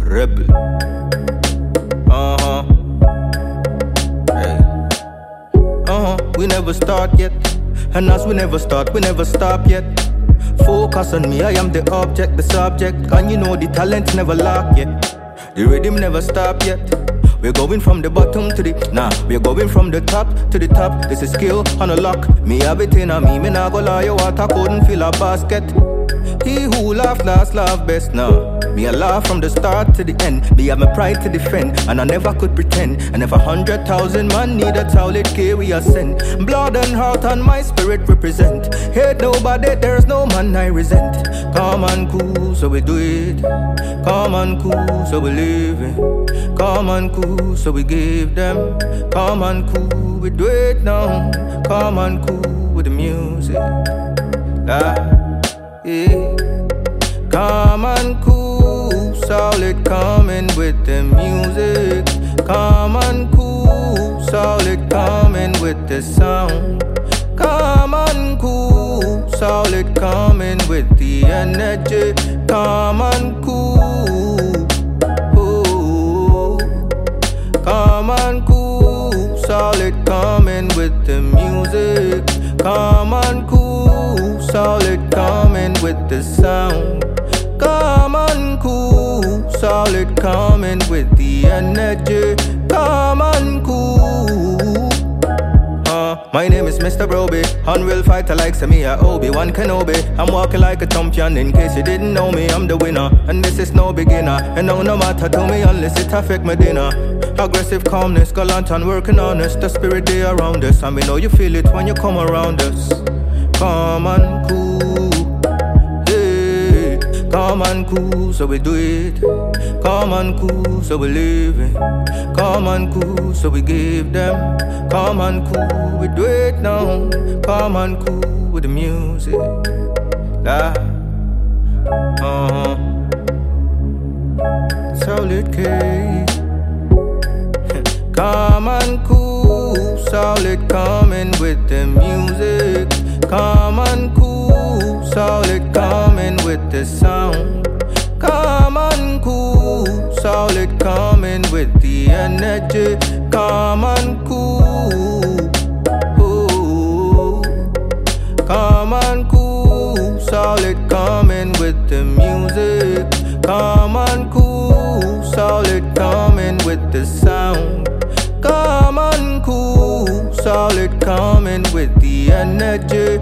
rebel. Uh huh. Hey. Uh huh. We never start yet. And as we never start, we never stop yet. Focus on me, I am the object, the subject. And you know the talent never lack yet. The rhythm never stop yet. We're going from the bottom to the nah. We're going from the top to the top. This is skill on a lock. Me have it in a me, me nah go lie. You water couldn't fill a basket. He who laugh last, laugh best now. Me a laugh from the start to the end. Me have my pride to defend, and I never could pretend. And if a hundred thousand man need a towel, it care we are sent. Blood and heart and my spirit represent. Hate nobody, there's no man I resent. Calm and cool, so we do it. Calm and cool, so we live it. Calm and cool, so we give them. Calm and cool, we do it now. Calm and cool with the music. Ah, yeah. Calm and cool, solid coming with the music. Calm and cool, solid coming with the sound. Calm and cool, solid coming with the energy. Calm and cool. Ooh. Calm and cool, solid coming with the music. Calm and cool, solid coming with the sound. Coming with the energy. Calm and cool. Uh, my name is Mr. Broby, unreal fighter like Samia Obi Wan Kenobi. I'm walking like a champion. In case you didn't know me, I'm the winner, and this is no beginner. And no, no matter to me unless it affect my dinner. Aggressive calmness, gallant and working honest. The spirit they around us, and we know you feel it when you come around us. Calm and cool, so we do it. Calm and cool, so we live it. Calm and cool, so we give them. Calm and cool, we do it now. Calm and cool with the music. Ah, uh huh. Solid K. Calm and cool, solid coming with the music. Calm and cool, solid coming with the sound. Calm and cool. Ooh. Calm and cool, solid coming with the music. Calm and cool, solid coming with the sound. Calm and cool, solid coming with the energy.